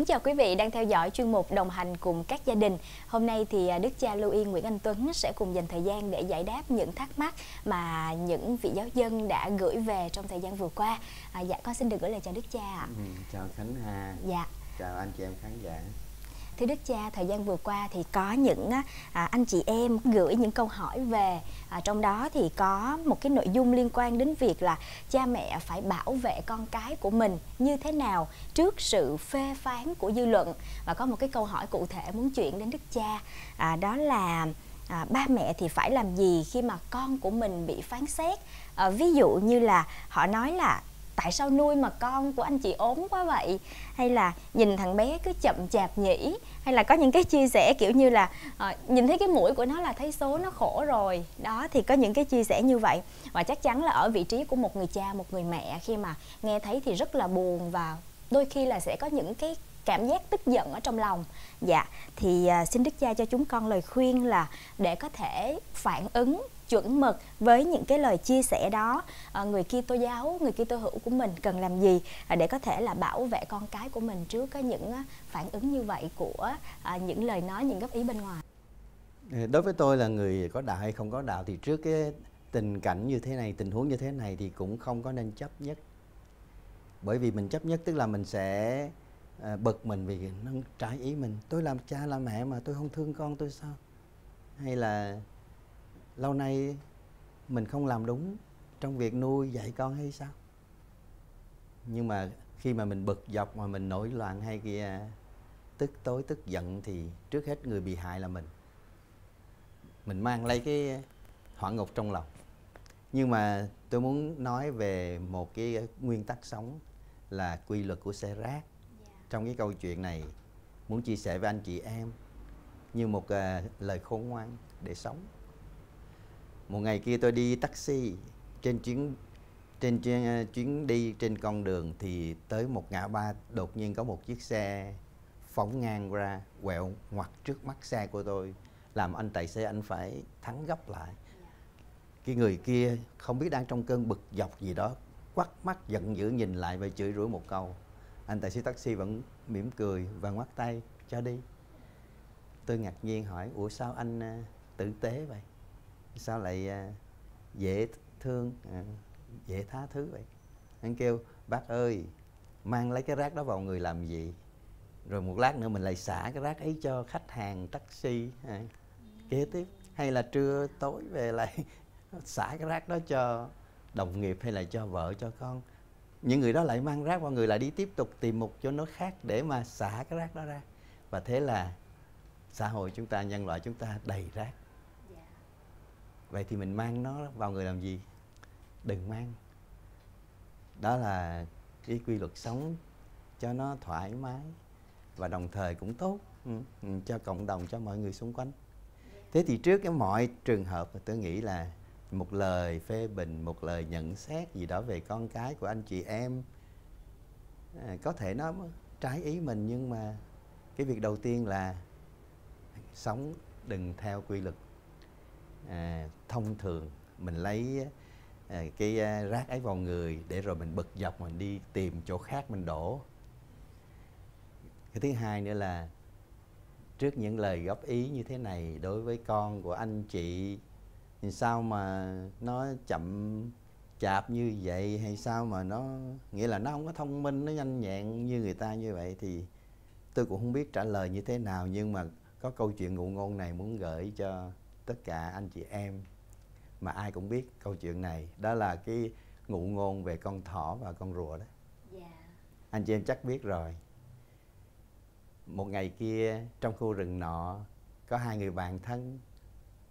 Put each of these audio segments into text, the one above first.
Kính chào quý vị đang theo dõi chuyên mục đồng hành cùng các gia đình. Hôm nay thì à, Đức cha Lưu Yên Nguyễn Anh Tuấn sẽ cùng dành thời gian để giải đáp những thắc mắc mà những vị giáo dân đã gửi về trong thời gian vừa qua. À, dạ con xin được gửi lời chào Đức cha ạ. Ừ, chào Khánh Hà, Dạ. chào anh chị em khán giả. Thưa Đức cha, thời gian vừa qua thì có những à, anh chị em gửi những câu hỏi về à, trong đó thì có một cái nội dung liên quan đến việc là cha mẹ phải bảo vệ con cái của mình như thế nào trước sự phê phán của dư luận. Và có một cái câu hỏi cụ thể muốn chuyển đến Đức cha à, đó là à, ba mẹ thì phải làm gì khi mà con của mình bị phán xét? À, ví dụ như là họ nói là tại sao nuôi mà con của anh chị ốm quá vậy? Hay là nhìn thằng bé cứ chậm chạp nhỉ? Hay là có những cái chia sẻ kiểu như là ờ, nhìn thấy cái mũi của nó là thấy số nó khổ rồi. Đó thì có những cái chia sẻ như vậy. Và chắc chắn là ở vị trí của một người cha một người mẹ khi mà nghe thấy thì rất là buồn và đôi khi là sẽ có những cái cảm giác tức giận ở trong lòng. Dạ thì à, xin đức cha cho chúng con lời khuyên là để có thể phản ứng chuẩn mực với những cái lời chia sẻ đó à, người Kitô giáo người Kitô hữu của mình cần làm gì à, để có thể là bảo vệ con cái của mình trước cái những phản ứng như vậy của à, những lời nói những góp ý bên ngoài ờ, Đối với tôi là người có đạo hay không có đạo thì trước cái tình cảnh như thế này, tình huống như thế này thì cũng không có nên chấp nhất. Bởi vì mình chấp nhất tức là mình sẽ à, bực mình vì nó trái ý mình. Tôi làm cha làm mẹ mà tôi không thương con tôi sao? Hay là lâu nay mình không làm đúng trong việc nuôi dạy con hay sao? Nhưng mà khi mà mình bực dọc mà mình nổi loạn hay kia tức tối tức giận thì trước hết người bị hại là mình. Mình mang lấy cái hỏa ngục trong lòng. Nhưng mà tôi muốn nói về một cái nguyên tắc sống là quy luật của xe rác. Trong cái câu chuyện này muốn chia sẻ với anh chị em như một à, lời khôn ngoan để sống một ngày kia tôi đi taxi. Trên chuyến trên chuyến, ờ, chuyến đi trên con đường thì tới một ngã ba đột nhiên có một chiếc xe phóng ngang ra quẹo ngoặt trước mắt xe của tôi làm anh tài xế anh phải thắng gấp lại. Cái người kia không biết đang trong cơn bực dọc gì đó quắt mắt giận dữ nhìn lại và chửi rủa một câu. Anh tài xế taxi vẫn mỉm cười và ngoắt tay cho đi. Tôi ngạc nhiên hỏi ủa sao anh ờ, tử tế vậy? Sao lại à, dễ thương à, dễ tha thứ vậy? Anh kêu bác ơi mang lấy cái rác đó vào người làm gì? Rồi một lát nữa mình lại xả cái rác ấy cho khách hàng taxi à, kế tiếp. Hay là trưa tối về lại xả cái rác đó cho đồng nghiệp hay là cho vợ cho con. Những người đó lại mang rác vào người lại đi tiếp tục tìm một chỗ nó khác để mà xả cái rác đó ra. Và thế là xã hội chúng ta nhân loại chúng ta đầy rác vậy thì mình mang nó vào người làm gì? Đừng mang. Đó là cái quy luật sống cho nó thoải mái và đồng thời cũng tốt ừ, ừ cho cộng đồng cho mọi người xung quanh. Thế thì trước cái mọi trường hợp tôi nghĩ là một lời phê bình một lời nhận xét gì đó về con cái của anh chị em à, có thể nó trái ý mình nhưng mà cái việc đầu tiên là sống đừng theo quy luật à, thông thường mình lấy à, cái à, rác ấy vào người để rồi mình bực dọc mình đi tìm chỗ khác mình đổ. Cái thứ hai nữa là trước những lời góp ý như thế này đối với con của anh chị thì sao mà nó chậm chạp như vậy? Hay sao mà nó nghĩa là nó không có thông minh nó nhanh nhẹn như người ta như vậy? Thì tôi cũng không biết trả lời như thế nào nhưng mà có câu chuyện ngụ ngôn này muốn gửi cho tất cả anh chị em mà ai cũng biết câu chuyện này. Đó là cái ngụ ngôn về con thỏ và con rùa đó. Anh chị em chắc biết rồi. Một ngày kia trong khu rừng nọ có hai người bạn thân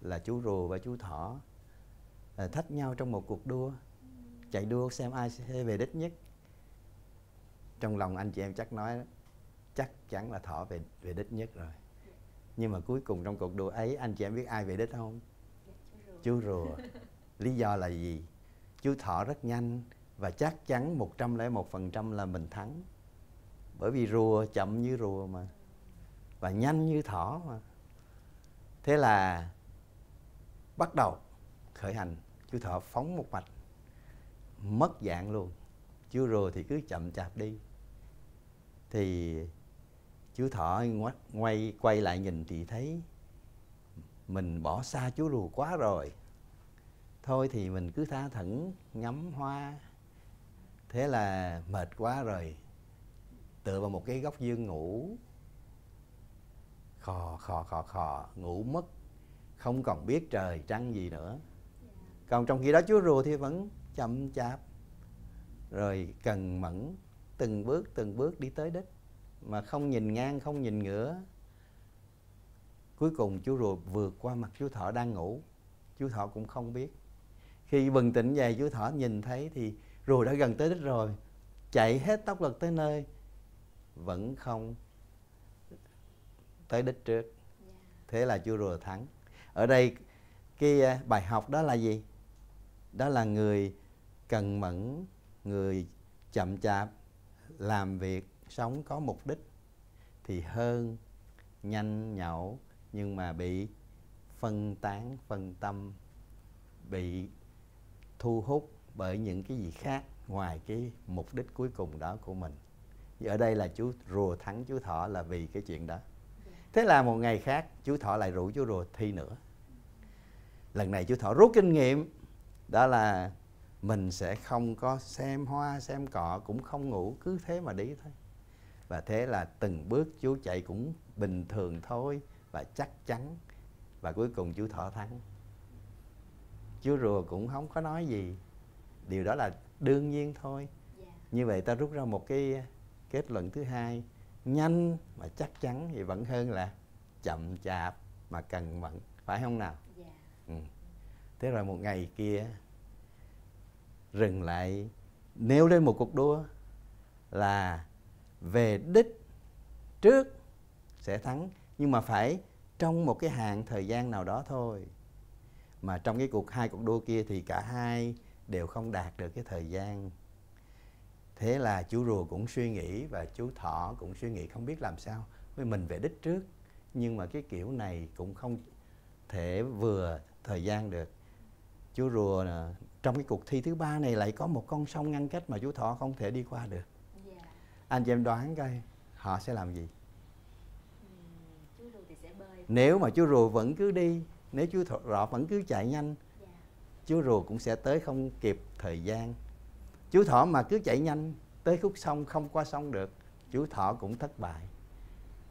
là chú rùa và chú thỏ à, thách nhau trong một cuộc đua. Chạy đua xem ai sẽ về đích nhất. Trong lòng anh chị em chắc nói chắc chắn là thỏ về về đích nhất rồi nhưng mà cuối cùng trong cuộc đua ấy anh chị em biết ai về đích không? Chú rùa. Lý do là gì? Chú thỏ rất nhanh và chắc chắn 101% là mình thắng. Bởi vì rùa chậm như rùa mà. Và nhanh như thỏ mà. Thế là bắt đầu khởi hành. Chú thỏ phóng một mạch mất dạng luôn. Chú rùa thì cứ chậm chạp đi. Thì chú thọ ngoay quay lại nhìn thì thấy mình bỏ xa chú rùa quá rồi. Thôi thì mình cứ tha thẩn, ngắm hoa. Thế là mệt quá rồi, tựa vào một cái góc dương ngủ. Khò khò khò khò, ngủ mất, không còn biết trời trăng gì nữa. Còn trong khi đó chú rùa thì vẫn chậm chạp, rồi cần mẫn, từng bước từng bước đi tới đích mà không nhìn ngang không nhìn ngửa. Cuối cùng chú rùa vượt qua mặt chú thọ đang ngủ. Chú thọ cũng không biết. Khi bừng tỉnh dậy chú thọ nhìn thấy thì rùa đã gần tới đích rồi. Chạy hết tốc lực tới nơi vẫn không tới đích trước. Thế là chú rùa thắng. Ở đây cái à, bài học đó là gì? Đó là người cần mẫn người chậm chạp làm việc sống có mục đích thì hơn, nhanh nhậu nhưng mà bị phân tán, phân tâm, bị thu hút bởi những cái gì khác ngoài cái mục đích cuối cùng đó của mình. Ở đây là chú rùa thắng chú thọ là vì cái chuyện đó. Thế là một ngày khác, chú thọ lại rủ chú rùa thi nữa. Lần này chú thọ rút kinh nghiệm, đó là mình sẽ không có xem hoa, xem cọ cũng không ngủ, cứ thế mà đi thôi và thế là từng bước chú chạy cũng bình thường thôi và chắc chắn và cuối cùng chú thọ thắng chú rùa cũng không có nói gì điều đó là đương nhiên thôi dạ. như vậy ta rút ra một cái kết luận thứ hai nhanh mà chắc chắn thì vẫn hơn là chậm chạp mà cần mẫn phải không nào yeah. Dạ. ừ. thế rồi một ngày kia rừng lại nêu lên một cuộc đua là về đích trước sẽ thắng. Nhưng mà phải trong một cái hạn thời gian nào đó thôi. Mà trong cái cuộc hai cuộc đua kia thì cả hai đều không đạt được cái thời gian. Thế là chú rùa cũng suy nghĩ và chú thỏ cũng suy nghĩ không biết làm sao với mình về đích trước. Nhưng mà cái kiểu này cũng không thể vừa thời gian được. Chú rùa à, trong cái cuộc thi thứ ba này lại có một con sông ngăn cách mà chú thỏ không thể đi qua được anh chị em đoán coi họ sẽ làm gì? Bơi. Nếu mà chú rùa vẫn cứ đi nếu chú thọ vẫn cứ chạy nhanh. Dạ. chú rùa cũng sẽ tới không kịp thời gian. Chú thỏ mà cứ chạy nhanh tới khúc sông không qua sông được chú thỏ cũng thất bại.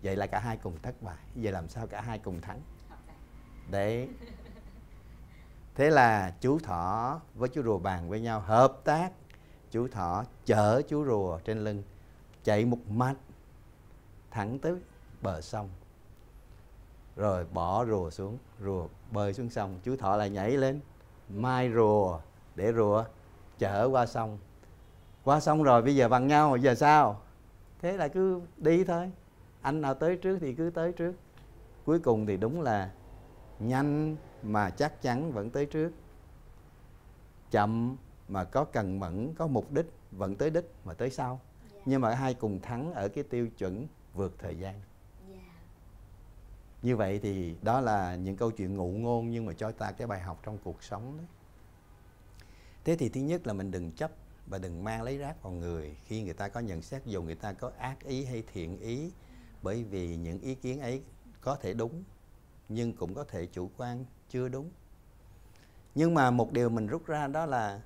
Vậy là cả hai cùng thất bại. Giờ làm sao cả hai cùng thắng? Đấy. Thế là chú thỏ với chú rùa bàn với nhau hợp tác. Chú thỏ chở chú rùa trên lưng chạy một mạch thẳng tới bờ sông. Rồi bỏ rùa xuống, rùa bơi xuống sông. Chú thọ lại nhảy lên, mai rùa, để rùa chở qua sông. Qua sông rồi, bây giờ bằng nhau, giờ sao? Thế là cứ đi thôi. Anh nào tới trước thì cứ tới trước. Cuối cùng thì đúng là nhanh mà chắc chắn vẫn tới trước. Chậm mà có cần mẫn, có mục đích vẫn tới đích mà tới sau nhưng mà hai cùng thắng ở cái tiêu chuẩn vượt thời gian yeah. Dạ. như vậy thì đó là những câu chuyện ngụ ngôn nhưng mà cho ta cái bài học trong cuộc sống đấy thế thì thứ nhất là mình đừng chấp và đừng mang lấy rác vào người khi người ta có nhận xét dù người ta có ác ý hay thiện ý bởi vì những ý kiến ấy có thể đúng nhưng cũng có thể chủ quan chưa đúng nhưng mà một điều mình rút ra đó là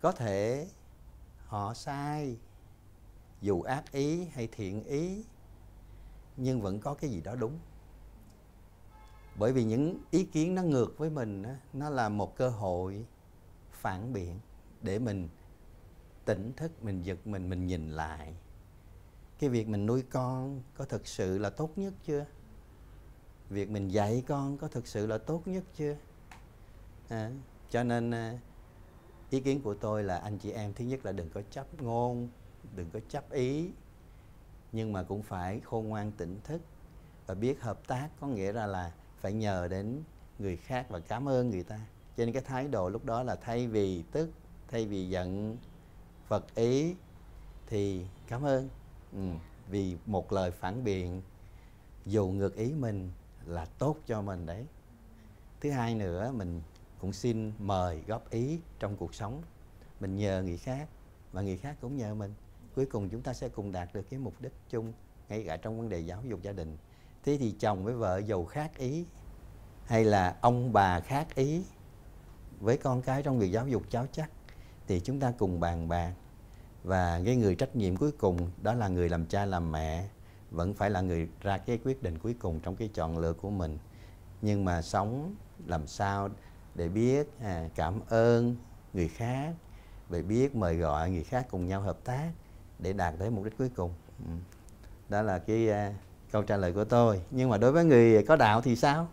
có thể họ sai. Dù ác ý hay thiện ý nhưng vẫn có cái gì đó đúng. Bởi vì những ý kiến nó ngược với mình nó là một cơ hội phản biện để mình tỉnh thức mình giật mình mình nhìn lại. Cái việc mình nuôi con có thực sự là tốt nhất chưa? Việc mình dạy con có thực sự là tốt nhất chưa? À, cho nên à, ý kiến của tôi là anh chị em thứ nhất là đừng có chấp ngôn đừng có chấp ý nhưng mà cũng phải khôn ngoan tỉnh thức và biết hợp tác có nghĩa ra là phải nhờ đến người khác và cảm ơn người ta. Cho nên cái thái độ lúc đó là thay vì tức thay vì giận phật ý thì cảm ơn. Ừ, vì một lời phản biện dù ngược ý mình là tốt cho mình đấy. Thứ hai nữa mình cũng xin mời góp ý trong cuộc sống. Mình nhờ người khác, và người khác cũng nhờ mình. Cuối cùng chúng ta sẽ cùng đạt được cái mục đích chung, ngay cả trong vấn đề giáo dục gia đình. Thế thì chồng với vợ giàu khác ý, hay là ông bà khác ý, với con cái trong việc giáo dục cháu chắc, thì chúng ta cùng bàn bạc. Và cái người trách nhiệm cuối cùng đó là người làm cha làm mẹ, vẫn phải là người ra cái quyết định cuối cùng trong cái chọn lựa của mình. Nhưng mà sống làm sao để biết à, cảm ơn người khác để biết mời gọi người khác cùng nhau hợp tác để đạt tới mục đích cuối cùng. Ừ. đó là cái uh, câu trả lời của tôi. Nhưng mà đối với người có đạo thì sao?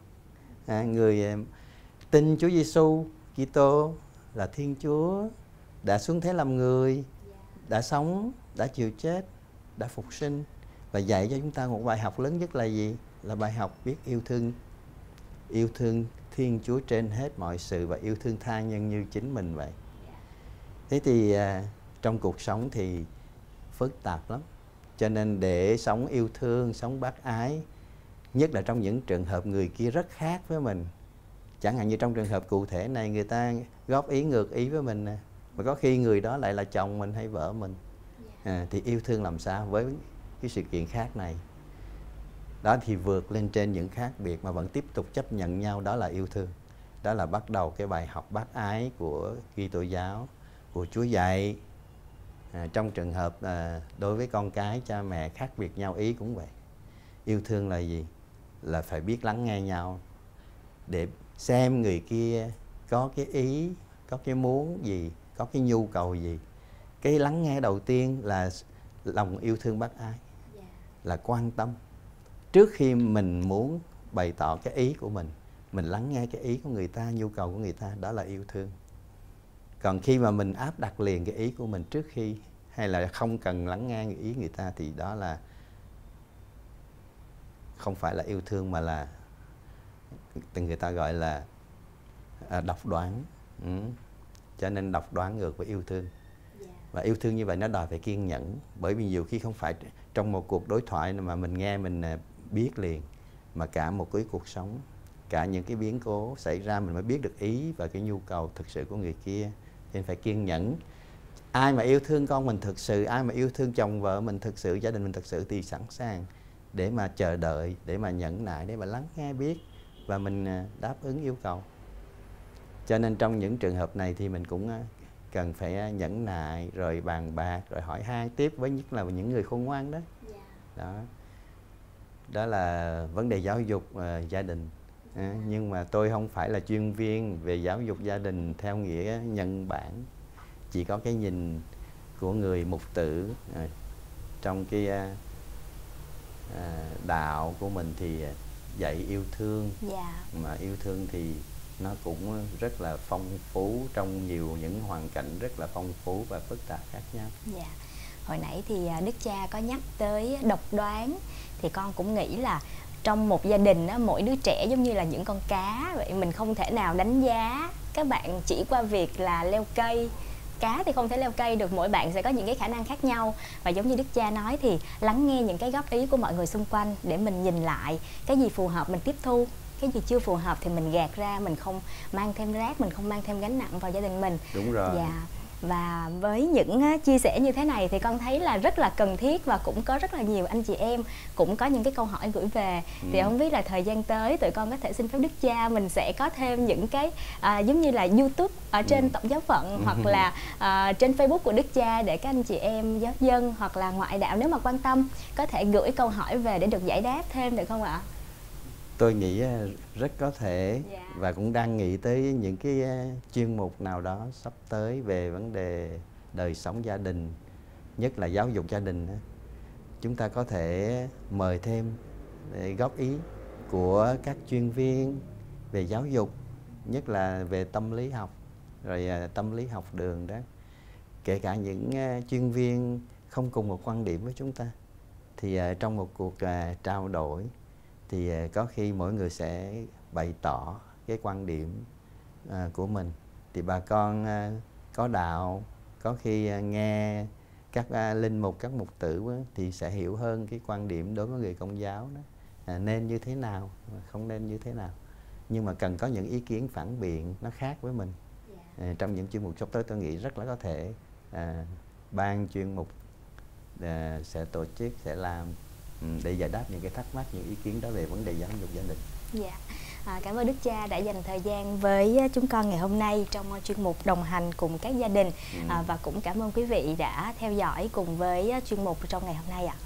À, người uh, tin Chúa Giêsu Kitô là Thiên Chúa đã xuống thế làm người đã sống đã chịu chết đã phục sinh và dạy cho chúng ta một bài học lớn nhất là gì? Là bài học biết yêu thương yêu thương Thiên Chúa trên hết mọi sự và yêu thương tha nhân như chính mình vậy. Thế thì à, trong cuộc sống thì phức tạp lắm. Cho nên để sống yêu thương sống bác ái nhất là trong những trường hợp người kia rất khác với mình chẳng hạn như trong trường hợp cụ thể này người ta góp ý ngược ý với mình nè mà có khi người đó lại là chồng mình hay vợ mình. À, thì yêu thương làm sao với cái sự kiện khác này đó thì vượt lên trên những khác biệt mà vẫn tiếp tục chấp nhận nhau đó là yêu thương. Đó là bắt đầu cái bài học bác ái của Kitô giáo của Chúa dạy. À, trong trường hợp à, đối với con cái cha mẹ khác biệt nhau ý cũng vậy. Yêu thương là gì? Là phải biết lắng nghe nhau. Để xem người kia có cái ý có cái muốn gì có cái nhu cầu gì. Cái lắng nghe đầu tiên là lòng yêu thương bác ái dạ. là quan tâm trước khi mình muốn bày tỏ cái ý của mình mình lắng nghe cái ý của người ta nhu cầu của người ta đó là yêu thương còn khi mà mình áp đặt liền cái ý của mình trước khi hay là không cần lắng nghe ý người ta thì đó là không phải là yêu thương mà là người ta gọi là à, độc đoán ừ. cho nên độc đoán ngược với yêu thương dạ. và yêu thương như vậy nó đòi phải kiên nhẫn bởi vì nhiều khi không phải trong một cuộc đối thoại mà mình nghe mình à, biết liền mà cả một cái cuộc sống cả những cái biến cố xảy ra mình mới biết được ý và cái nhu cầu thực sự của người kia nên phải kiên nhẫn ai mà yêu thương con mình thực sự ai mà yêu thương chồng vợ mình thực sự gia đình mình thực sự thì sẵn sàng để mà chờ đợi để mà nhẫn nại để mà lắng nghe biết và mình à, đáp ứng yêu cầu cho nên trong những trường hợp này thì mình cũng à, cần phải à, nhẫn nại rồi bàn bạc rồi hỏi han tiếp với nhất là những người khôn ngoan đó yeah. Dạ. đó đó là vấn đề giáo dục uh, gia đình à, nhưng mà tôi không phải là chuyên viên về giáo dục gia đình theo nghĩa nhân bản chỉ có cái nhìn của người mục tử à, trong cái à, đạo của mình thì dạy yêu thương yeah. Dạ. mà yêu thương thì nó cũng rất là phong phú trong nhiều những hoàn cảnh rất là phong phú và phức tạp khác nhau. Yeah. Hồi nãy thì à, Đức Cha có nhắc tới độc đoán thì con cũng nghĩ là trong một gia đình á, mỗi đứa trẻ giống như là những con cá vậy mình không thể nào đánh giá các bạn chỉ qua việc là leo cây. Cá thì không thể leo cây được mỗi bạn sẽ có những cái khả năng khác nhau. Và giống như đức cha nói thì lắng nghe những cái góp ý của mọi người xung quanh để mình nhìn lại cái gì phù hợp mình tiếp thu. Cái gì chưa phù hợp thì mình gạt ra mình không mang thêm rác mình không mang thêm gánh nặng vào gia đình mình. Đúng rồi. Dạ và với những chia sẻ như thế này thì con thấy là rất là cần thiết và cũng có rất là nhiều anh chị em cũng có những cái câu hỏi gửi về ừ. thì không biết là thời gian tới tụi con có thể xin phép đức cha mình sẽ có thêm những cái à, giống như là youtube ở trên ừ. tổng giáo phận ừ. hoặc là à, trên facebook của đức cha để các anh chị em giáo dân hoặc là ngoại đạo nếu mà quan tâm có thể gửi câu hỏi về để được giải đáp thêm được không ạ tôi nghĩ ờ, rất có thể. Dạ. và cũng đang nghĩ tới những cái ờ, chuyên mục nào đó sắp tới về vấn đề đời sống gia đình nhất là giáo dục gia đình chúng ta có thể mời thêm để góp ý của các chuyên viên về giáo dục nhất là về tâm lý học rồi tâm lý học đường đó kể cả những chuyên viên không cùng một quan điểm với chúng ta thì trong một cuộc trao đổi thì à, có khi mỗi người sẽ bày tỏ cái quan điểm à, của mình thì bà con à, có đạo có khi à, nghe các à, linh mục các mục tử á, thì sẽ hiểu hơn cái quan điểm đối với người công giáo đó à, nên như thế nào không nên như thế nào nhưng mà cần có những ý kiến phản biện nó khác với mình. Dạ. à, trong những chuyên mục sắp tới tôi nghĩ rất là có thể à, ban chuyên mục à, sẽ tổ chức sẽ làm để giải đáp những cái thắc mắc những ý kiến đó về vấn đề giáo dục gia đình dạ À, cảm ơn Đức Cha đã dành thời gian với chúng con ngày hôm nay trong chuyên mục đồng hành cùng các gia đình ừ. à, và cũng cảm ơn quý vị đã theo dõi cùng với chuyên mục trong ngày hôm nay ạ. À.